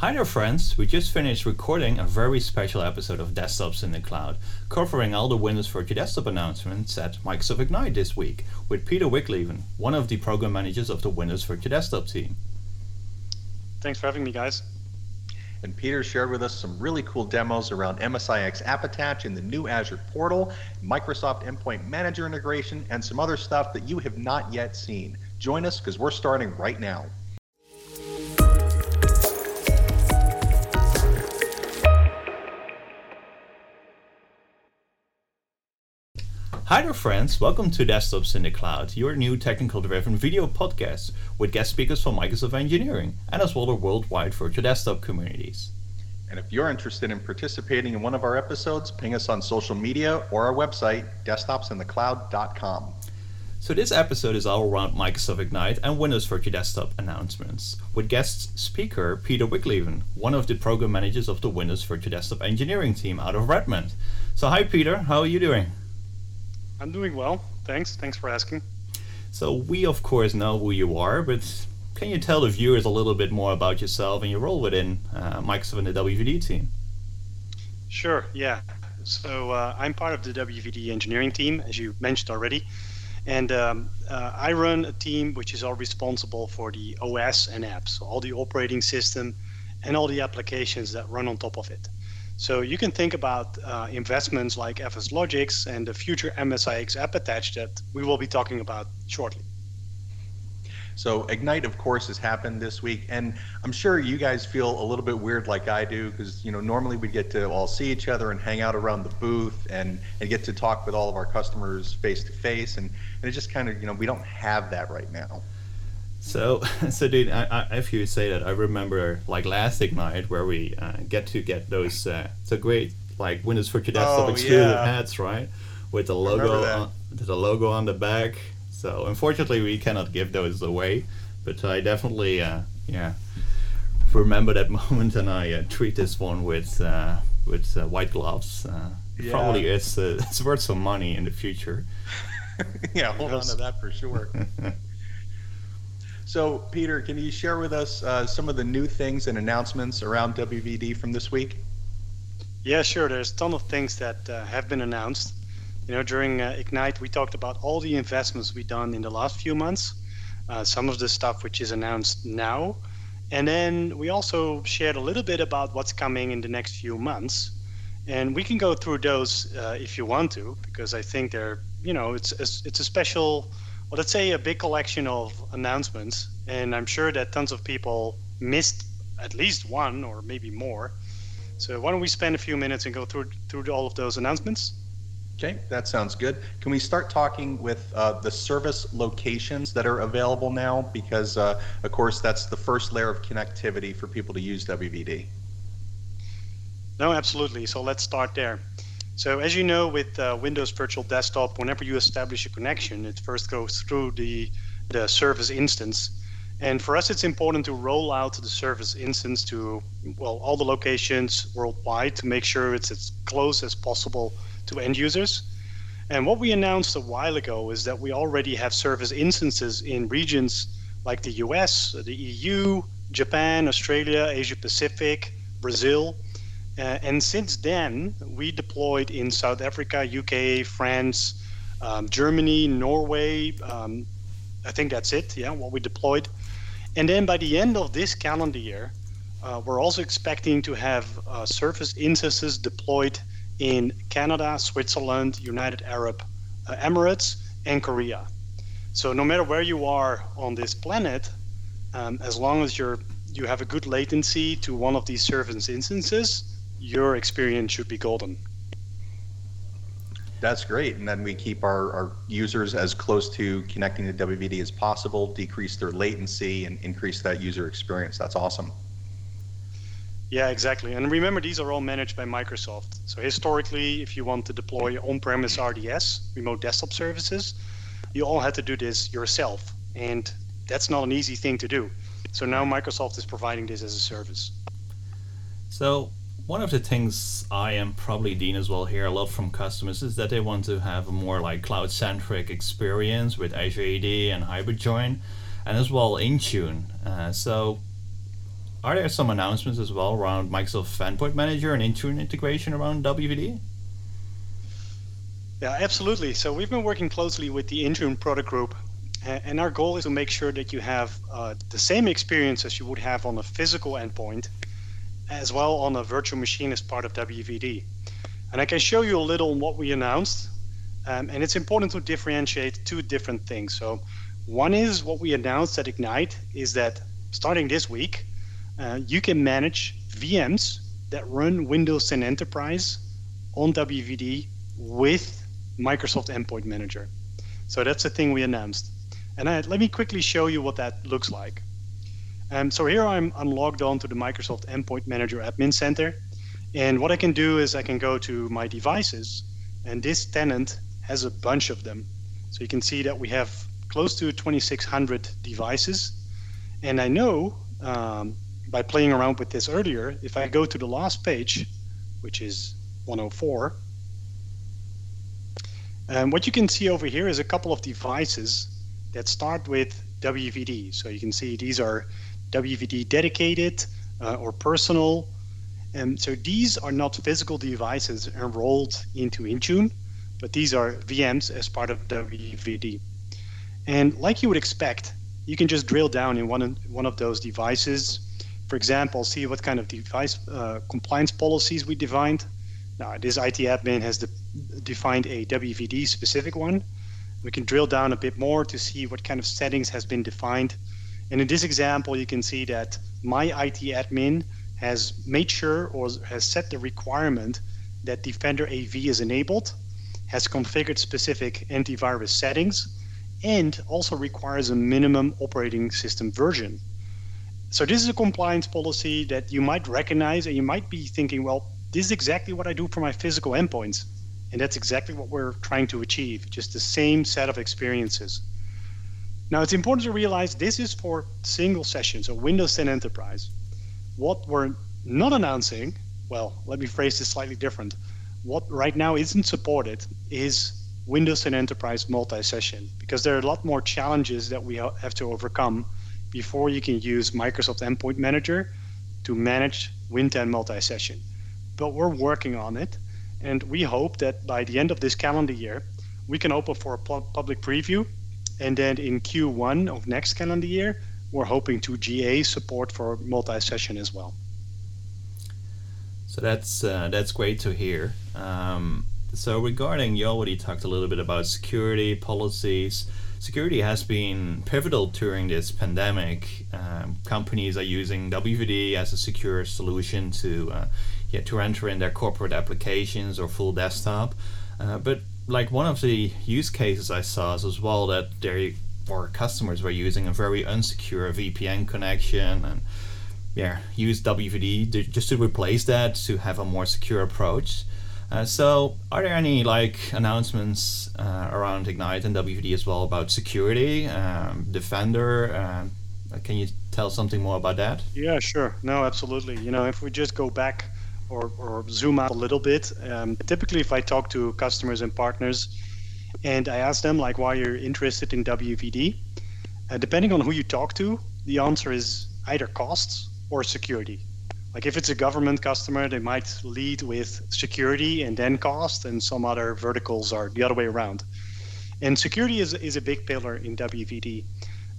Hi there, friends. We just finished recording a very special episode of Desktops in the Cloud, covering all the Windows Virtual Desktop announcements at Microsoft Ignite this week with Pieter Wigleven, one of the program managers of the Windows Virtual Desktop team. Thanks for having me, guys. And Pieter shared with us some really cool demos around MSIX App Attach in the new Azure portal, Microsoft Endpoint Manager integration, and some other stuff that you have not yet seen. Join us because we're starting right now. Hi there, friends. Welcome to Desktops in the Cloud, your new technical driven video podcast with guest speakers from Microsoft Engineering and as well the worldwide virtual desktop communities. And if you're interested in participating in one of our episodes, ping us on social media or our website, desktopsinthecloud.com. So this episode is all around Microsoft Ignite and Windows Virtual Desktop announcements, with guest speaker Pieter Wigleven, one of the program managers of the Windows Virtual Desktop engineering team out of Redmond. So hi Pieter, how are you doing? I'm doing well. Thanks. Thanks for asking. So, we of course know who you are, but can you tell the viewers a little bit more about yourself and your role within uh, Microsoft and the WVD team? Sure, yeah. So, uh, I'm part of the WVD engineering team, as you mentioned already. And um, uh, I run a team which is all responsible for the OS and apps, so all the operating system and all the applications that run on top of it. So you can think about uh, investments like FSLogix and the future MSIX app attached that we will be talking about shortly. So Ignite, of course, has happened this week, and I'm sure you guys feel a little bit weird like I do because you know normally we get to all see each other and hang out around the booth and and get to talk with all of our customers face to face, and and it just kind of you know we don't have that right now. So, so dude, I, I, if you say that, I remember like last Ignite where we uh, get to get those uh, so great like Windows Virtual Desktop oh, exclusive yeah. hats, right? With the logo, on, the logo on the back. So unfortunately, we cannot give those away, but I definitely, uh, yeah, remember that moment, and I uh, treat this one with uh, with uh, white gloves. Yeah. Probably it's it's worth some money in the future. yeah, hold on to that for sure. So, Pieter, can you share with us uh, some of the new things and announcements around WVD from this week? Yeah, sure. There's a ton of things that uh, have been announced. You know, during uh, Ignite, we talked about all the investments we've done in the last few months, uh, some of the stuff which is announced now, and then we also shared a little bit about what's coming in the next few months. And we can go through those uh, if you want to, because I think they're, you know, it's it's a special well, let's say a big collection of announcements, and I'm sure that tons of people missed at least one or maybe more. So why don't we spend a few minutes and go through through all of those announcements? Okay, that sounds good. Can we start talking with uh, the service locations that are available now? Because, uh, of course, that's the first layer of connectivity for people to use WVD. No, absolutely. So let's start there. So as you know, with uh, Windows Virtual Desktop, whenever you establish a connection, it first goes through the, the service instance. And for us, it's important to roll out the service instance to, well, all the locations worldwide to make sure it's as close as possible to end users. And what we announced a while ago is that we already have service instances in regions like the US, the EU, Japan, Australia, Asia Pacific, Brazil, uh, and since then, we deployed in South Africa, UK, France, um, Germany, Norway. Um, I think that's it. Yeah, what we deployed. And then by the end of this calendar year, uh, we're also expecting to have uh, service instances deployed in Canada, Switzerland, United Arab uh, Emirates, and Korea. So no matter where you are on this planet, um, as long as you're you have a good latency to one of these service instances, your experience should be golden. That's great. And then we keep our, our users as close to connecting to WVD as possible, decrease their latency, and increase that user experience. That's awesome. Yeah, exactly. And remember, these are all managed by Microsoft. So historically, if you want to deploy on-premise RDS, remote desktop services, you all had to do this yourself. And that's not an easy thing to do. So now Microsoft is providing this as a service. So one of the things I am probably Dean as well hear a lot from customers is that they want to have a more like cloud centric experience with Azure AD and Hybrid Join, and as well Intune. Uh, so, are there some announcements as well around Microsoft Endpoint Manager and Intune integration around WVD? Yeah, absolutely. So we've been working closely with the Intune product group, and our goal is to make sure that you have uh, the same experience as you would have on a physical endpoint, as well on a virtual machine as part of WVD. And I can show you a little on what we announced, um, and it's important to differentiate two different things. So one is what we announced at Ignite is that starting this week, uh, you can manage VMs that run Windows 10 Enterprise on WVD with Microsoft Endpoint Manager. So that's the thing we announced. And I, let me quickly show you what that looks like. Um, so here I'm, I'm logged on to the Microsoft Endpoint Manager Admin Center. And what I can do is I can go to my devices, and this tenant has a bunch of them. So you can see that we have close to 2,600 devices. And I know um, by playing around with this earlier, if I go to the last page, which is 104, um, what you can see over here is a couple of devices that start with WVD. So you can see these are WVD dedicated uh, or personal. And so these are not physical devices enrolled into Intune, but these are VMs as part of WVD. And like you would expect, you can just drill down in one, one of those devices for example, see what kind of device uh, compliance policies we defined. Now, this IT admin has de defined a WVD specific one. We can drill down a bit more to see what kind of settings has been defined. And in this example, you can see that my IT admin has made sure or has set the requirement that Defender AV is enabled, has configured specific antivirus settings, and also requires a minimum operating system version. So this is a compliance policy that you might recognize and you might be thinking, well, this is exactly what I do for my physical endpoints. And that's exactly what we're trying to achieve, just the same set of experiences. Now it's important to realize this is for single sessions, so Windows 10 Enterprise. What we're not announcing, well, let me phrase this slightly different. What right now isn't supported is Windows 10 Enterprise multi-session, because there are a lot more challenges that we have to overcome before you can use Microsoft Endpoint Manager to manage Win10 multi-session. But we're working on it, and we hope that by the end of this calendar year, we can open for a public preview, and then in Q1 of next calendar year, we're hoping to GA support for multi-session as well. So that's uh, that's great to hear. Um, so regarding you already talked a little bit about security policies security has been pivotal during this pandemic. Um, companies are using WVD as a secure solution to uh, yeah, to enter in their corporate applications or full desktop. Uh, but like one of the use cases I saw is as well that they or customers were using a very unsecure VPN connection and yeah, use WVD to, just to replace that to have a more secure approach. Uh, so, are there any like announcements uh, around Ignite and WVD as well about security, um, Defender? Uh, can you tell something more about that? Yeah, sure. No, absolutely. You know, if we just go back or, or zoom out a little bit, um, typically if I talk to customers and partners and I ask them like why you're interested in WVD, uh, depending on who you talk to, the answer is either costs or security. Like if it's a government customer, they might lead with security and then cost, and some other verticals are the other way around. And security is, is a big pillar in WVD.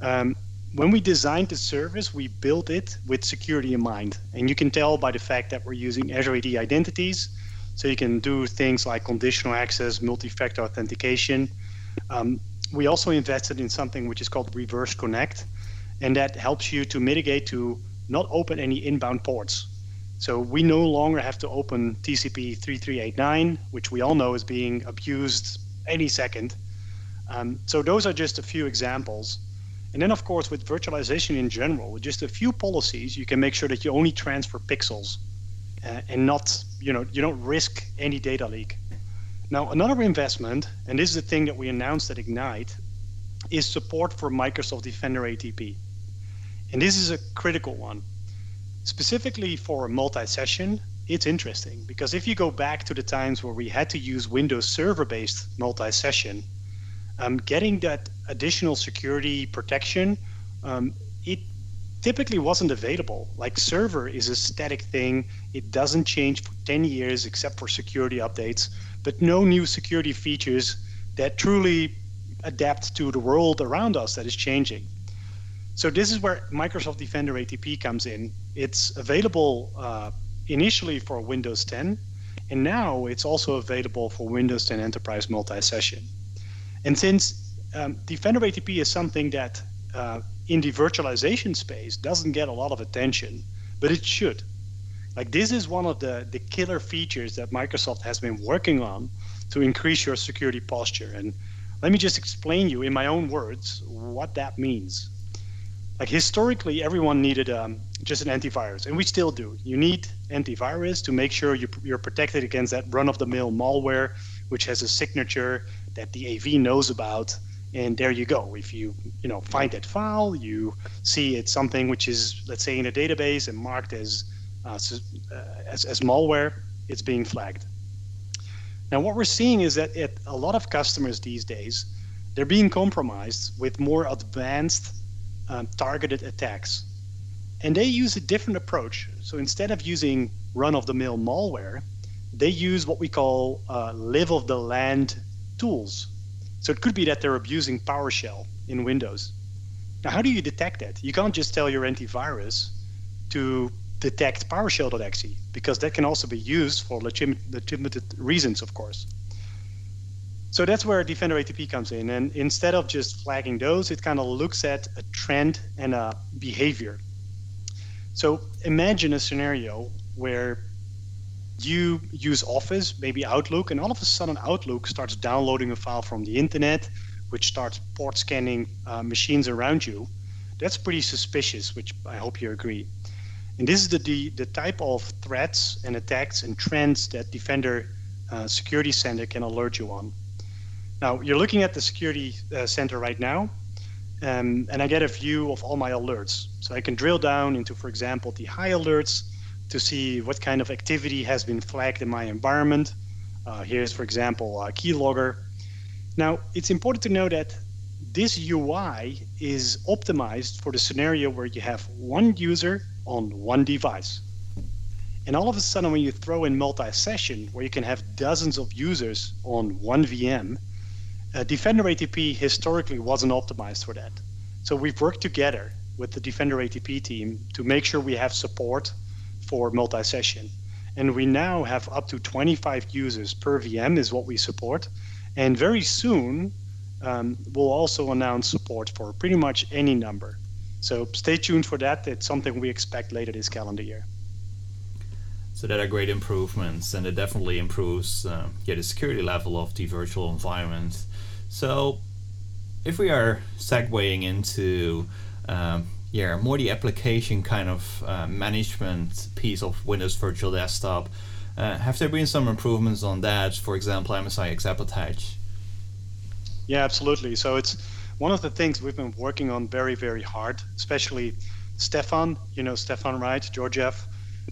Um, when we designed the service, we built it with security in mind. And you can tell by the fact that we're using Azure AD identities. So you can do things like conditional access, multi-factor authentication. Um, we also invested in something which is called Reverse Connect. And that helps you to mitigate to not open any inbound ports. So we no longer have to open TCP 3389, which we all know is being abused any second. Um, so those are just a few examples. And then, of course, with virtualization in general, with just a few policies, you can make sure that you only transfer pixels uh, and not, you know, you don't risk any data leak. Now, another investment, and this is the thing that we announced at Ignite, is support for Microsoft Defender ATP. And this is a critical one. Specifically for multi-session, it's interesting because if you go back to the times where we had to use Windows Server-based multi-session, um, getting that additional security protection, um, it typically wasn't available. Like server is a static thing. It doesn't change for 10 years except for security updates, but no new security features that truly adapt to the world around us that is changing. So this is where Microsoft Defender ATP comes in. It's available uh, initially for Windows 10, and now it's also available for Windows 10 Enterprise multi-session. And since um, Defender ATP is something that uh, in the virtualization space doesn't get a lot of attention, but it should. Like this is one of the, the killer features that Microsoft has been working on to increase your security posture. And let me just explain you in my own words what that means. Like historically, everyone needed um, just an antivirus, and we still do. You need antivirus to make sure you, you're protected against that run-of-the-mill malware, which has a signature that the AV knows about, and there you go. If you you know find that file, you see it's something which is let's say in a database and marked as uh, uh as, as malware, it's being flagged. Now, what we're seeing is that a lot of customers these days, they're being compromised with more advanced um, targeted attacks. And they use a different approach. So instead of using run of the mill malware, they use what we call uh, live of the land tools. So it could be that they're abusing PowerShell in Windows. Now, how do you detect that? You can't just tell your antivirus to detect PowerShell.exe because that can also be used for legitimate reasons, of course. So that's where Defender ATP comes in. And instead of just flagging those, it kind of looks at a trend and a behavior. So imagine a scenario where you use Office, maybe Outlook, and all of a sudden Outlook starts downloading a file from the internet, which starts port scanning uh, machines around you. That's pretty suspicious, which I hope you agree. And this is the, the, the type of threats and attacks and trends that Defender uh, Security Center can alert you on. Now, you're looking at the Security uh, Center right now, um, and I get a view of all my alerts. So I can drill down into, for example, the high alerts to see what kind of activity has been flagged in my environment. Uh, here's, for example, a keylogger. Now, it's important to know that this UI is optimized for the scenario where you have one user on one device. And all of a sudden, when you throw in multi-session, where you can have dozens of users on one VM, uh, Defender ATP historically wasn't optimized for that. So we've worked together with the Defender ATP team to make sure we have support for multi-session. And we now have up to 25 users per VM is what we support. And very soon, um, we'll also announce support for pretty much any number. So stay tuned for that. It's something we expect later this calendar year. So that are great improvements, and it definitely improves uh, yeah the security level of the virtual environment. So if we are segueing into um, yeah more the application kind of uh, management piece of Windows Virtual Desktop, uh, have there been some improvements on that? For example, MSIX App Attach. Yeah, absolutely. So it's one of the things we've been working on very, very hard, especially Stefan, you know Stefan, right? Georgiev,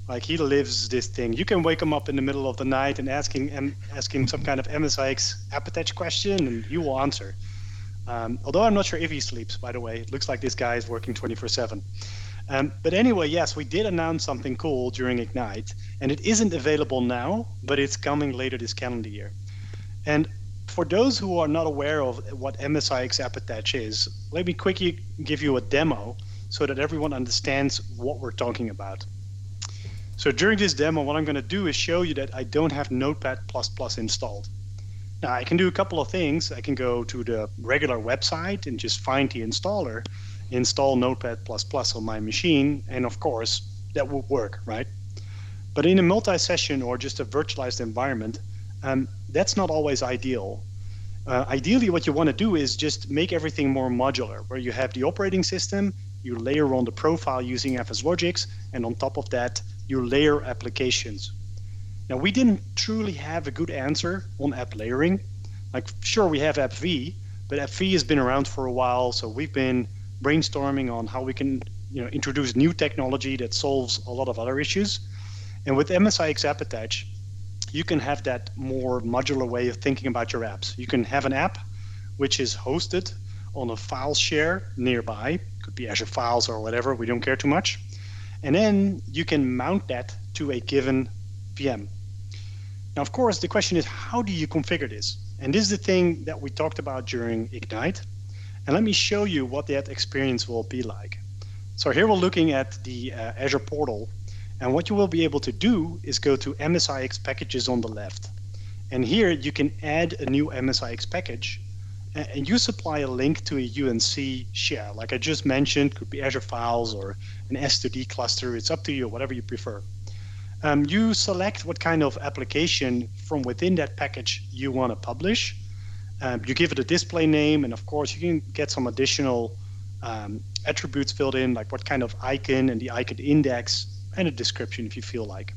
like he lives this thing. You can wake him up in the middle of the night and ask him, ask him some kind of MSIX app attach question, and he will answer. Um, although I'm not sure if he sleeps, by the way. It looks like this guy is working 24 7. Um, but anyway, yes, we did announce something cool during Ignite, and it isn't available now, but it's coming later this calendar year. And for those who are not aware of what MSIX App Attach is, let me quickly give you a demo so that everyone understands what we're talking about. So during this demo, what I'm going to do is show you that I don't have Notepad++ installed. Now I can do a couple of things. I can go to the regular website and just find the installer, install Notepad++ on my machine, and of course that would work, right? But in a multi-session or just a virtualized environment, um, that's not always ideal. Uh, ideally, what you want to do is just make everything more modular, where you have the operating system, you layer on the profile using FSLogix, and on top of that, you layer applications. Now, we didn't truly have a good answer on app layering. Like, sure, we have AppV, but AppV has been around for a while, so we've been brainstorming on how we can, you know, introduce new technology that solves a lot of other issues. And with MSIX App Attach, you can have that more modular way of thinking about your apps. You can have an app which is hosted on a file share nearby, could be Azure Files or whatever. We don't care too much. And then you can mount that to a given VM. Now, of course, the question is how do you configure this? And this is the thing that we talked about during Ignite. And let me show you what that experience will be like. So here we're looking at the uh, Azure portal. And what you will be able to do is go to MSIX packages on the left. And here you can add a new MSIX package and you supply a link to a UNC share. Like I just mentioned, could be Azure Files or an S2D cluster. It's up to you, whatever you prefer. Um, you select what kind of application from within that package you want to publish. Um, you give it a display name, and of course, you can get some additional um, attributes filled in, like what kind of icon and the icon index, and a description if you feel like.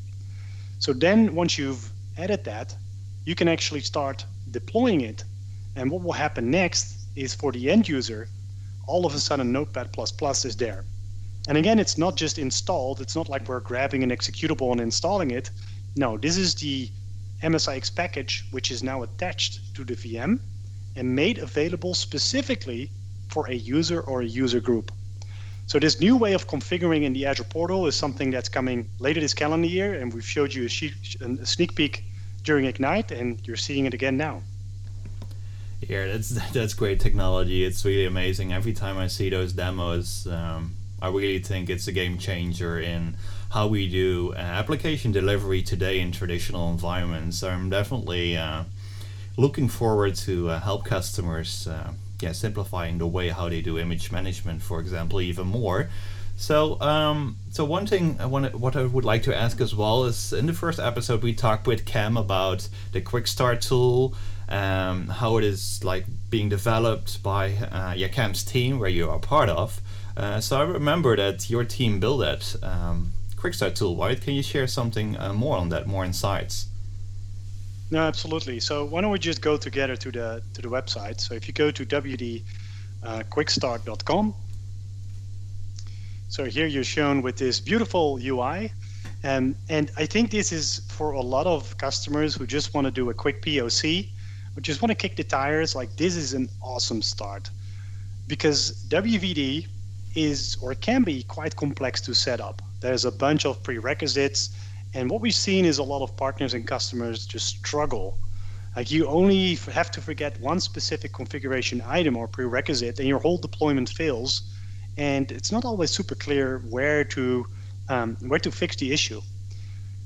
So then, once you've added that, you can actually start deploying it. And what will happen next is for the end user, all of a sudden Notepad++ is there. And again, it's not just installed. It's not like we're grabbing an executable and installing it. No, this is the MSIX package, which is now attached to the VM and made available specifically for a user or a user group. So this new way of configuring in the Azure portal is something that's coming later this calendar year, and we've showed you a, sheet, a sneak peek during Ignite, and you're seeing it again now. Yeah, that's that's great technology. It's really amazing. Every time I see those demos, um, I really think it's a game changer in how we do uh, application delivery today in traditional environments. I'm definitely uh, looking forward to uh, help customers, uh, yeah, simplifying the way how they do image management, for example, even more. So, um, so one thing I want what I would like to ask as well is in the first episode we talked with Cam about the Quick Start tool, um, how it is like being developed by uh, yeah Cam's team where you are part of. Uh, so I remember that your team built that um, Quick Start tool. Why can you share something uh, more on that, more insights? No, absolutely. So why don't we just go together to the to the website? So if you go to wvdquickstart.com, uh, so here you're shown with this beautiful UI. Um, and I think this is for a lot of customers who just want to do a quick POC, or just want to kick the tires. Like this is an awesome start because WVD is or can be quite complex to set up. There's a bunch of prerequisites, and what we've seen is a lot of partners and customers just struggle. Like you only have to forget one specific configuration item or prerequisite, and your whole deployment fails and it's not always super clear where to um, where to fix the issue.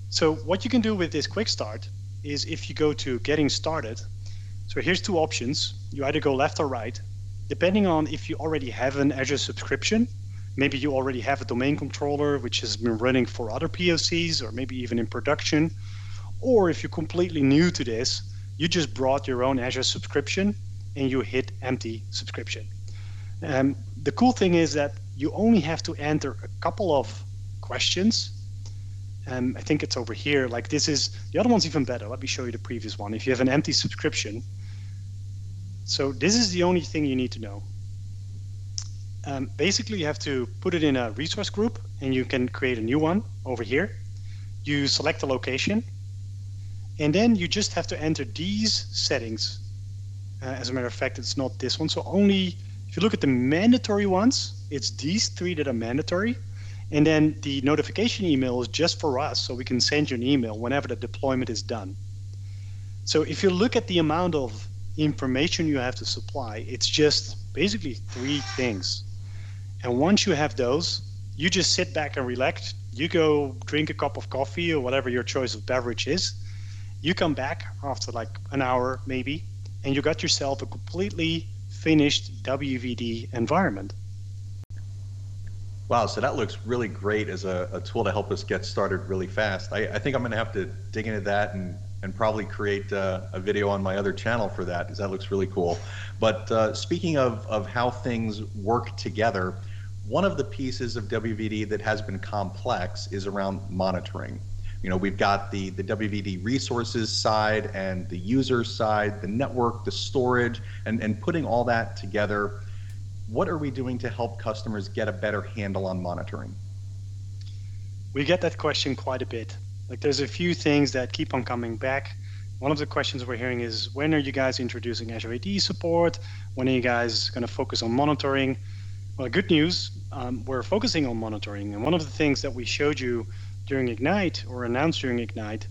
So what you can do with this quick start is if you go to getting started. So here's two options. You either go left or right, depending on if you already have an Azure subscription. Maybe you already have a domain controller which has been running for other POCs or maybe even in production. Or if you're completely new to this, you just brought your own Azure subscription and you hit empty subscription. Um, the cool thing is that you only have to enter a couple of questions. Um, I think it's over here. Like this is the other one's even better. Let me show you the previous one. If you have an empty subscription, so this is the only thing you need to know. Um, basically, you have to put it in a resource group, and you can create a new one over here. You select the location, and then you just have to enter these settings. Uh, as a matter of fact, it's not this one. So only if you look at the mandatory ones, it's these three that are mandatory. And then the notification email is just for us, so we can send you an email whenever the deployment is done. So if you look at the amount of information you have to supply, it's just basically three things. And once you have those, you just sit back and relax. You go drink a cup of coffee or whatever your choice of beverage is. You come back after like an hour maybe, and you got yourself a completely finished WVD environment. Wow, so that looks really great as a, a tool to help us get started really fast. I, I think I'm going to have to dig into that and, and probably create uh, a video on my other channel for that because that looks really cool. But uh, speaking of, of how things work together, one of the pieces of WVD that has been complex is around monitoring. You know, we've got the, the WVD resources side and the user side, the network, the storage, and, and putting all that together. What are we doing to help customers get a better handle on monitoring? We get that question quite a bit. Like there's a few things that keep on coming back. One of the questions we're hearing is when are you guys introducing Azure AD support? When are you guys going to focus on monitoring? Well, good news. Um, we're focusing on monitoring, and one of the things that we showed you during Ignite or announced during Ignite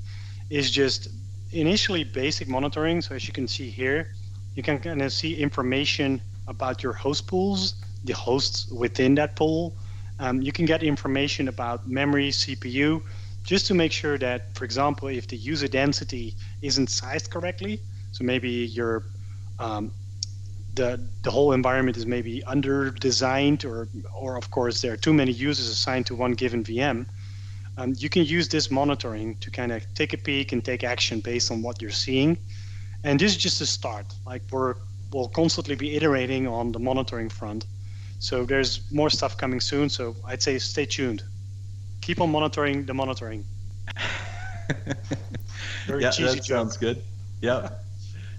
is just initially basic monitoring. So as you can see here, you can kind of see information about your host pools, the hosts within that pool. Um, you can get information about memory, CPU, just to make sure that, for example, if the user density isn't sized correctly, so maybe your um, the the whole environment is maybe under designed, or or of course there are too many users assigned to one given VM. Um, you can use this monitoring to kind of take a peek and take action based on what you're seeing. And this is just a start. Like we're we'll constantly be iterating on the monitoring front. So there's more stuff coming soon. So I'd say stay tuned. Keep on monitoring the monitoring. yeah, that joke. sounds good. Yeah.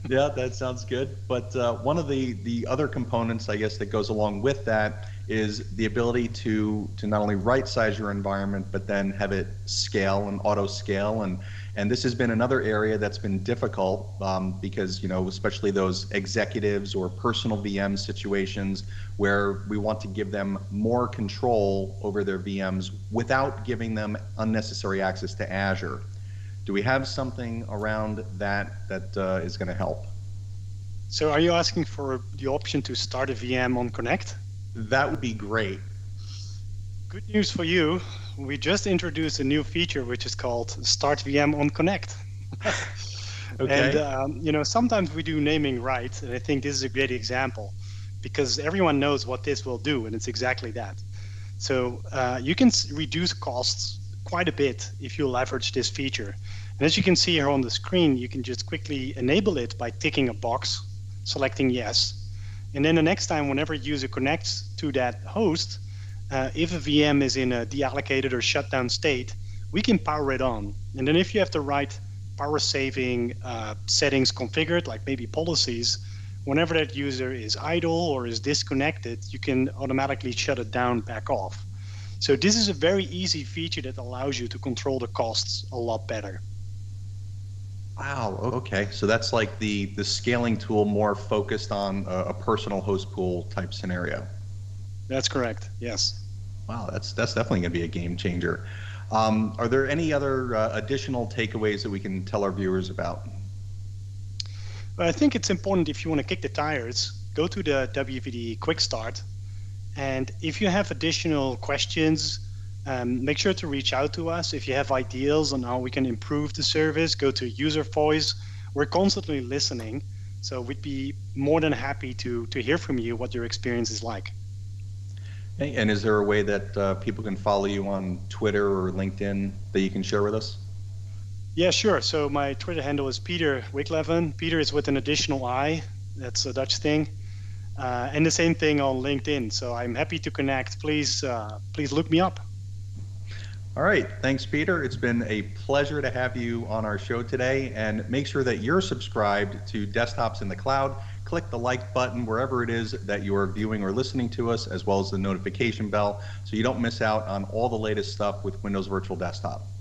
yeah, that sounds good. But uh, one of the the other components, I guess, that goes along with that is the ability to to not only right size your environment, but then have it scale and auto scale and and this has been another area that's been difficult um, because, you know, especially those executives or personal VM situations where we want to give them more control over their VMs without giving them unnecessary access to Azure. Do we have something around that that uh, is going to help? So, are you asking for the option to start a VM on Connect? That would be great. Good news for you. We just introduced a new feature which is called Start VM on Connect. okay. And um, you know, sometimes we do naming right, and I think this is a great example because everyone knows what this will do, and it's exactly that. So uh, you can reduce costs quite a bit if you leverage this feature. And as you can see here on the screen, you can just quickly enable it by ticking a box, selecting yes. And then the next time, whenever a user connects to that host, uh, if a VM is in a deallocated or shutdown state, we can power it on. And then if you have the right power saving uh, settings configured, like maybe policies, whenever that user is idle or is disconnected, you can automatically shut it down back off. So this is a very easy feature that allows you to control the costs a lot better. Wow. Okay. So that's like the the scaling tool more focused on a, a personal host pool type scenario. That's correct. Yes. Wow, that's that's definitely going to be a game changer. Um, are there any other uh, additional takeaways that we can tell our viewers about? Well, I think it's important if you want to kick the tires, go to the WVD Quick Start, and if you have additional questions, um, make sure to reach out to us. If you have ideas on how we can improve the service, go to User Voice. We're constantly listening, so we'd be more than happy to to hear from you what your experience is like. And is there a way that uh, people can follow you on Twitter or LinkedIn that you can share with us? Yeah, sure. So my Twitter handle is Pieter Wigleven. Pieter is with an additional I. That's a Dutch thing. Uh, and the same thing on LinkedIn. So I'm happy to connect. Please, uh, please look me up. All right. Thanks, Pieter. It's been a pleasure to have you on our show today. And make sure that you're subscribed to Desktops in the Cloud click the like button wherever it is that you are viewing or listening to us, as well as the notification bell, so you don't miss out on all the latest stuff with Windows Virtual Desktop.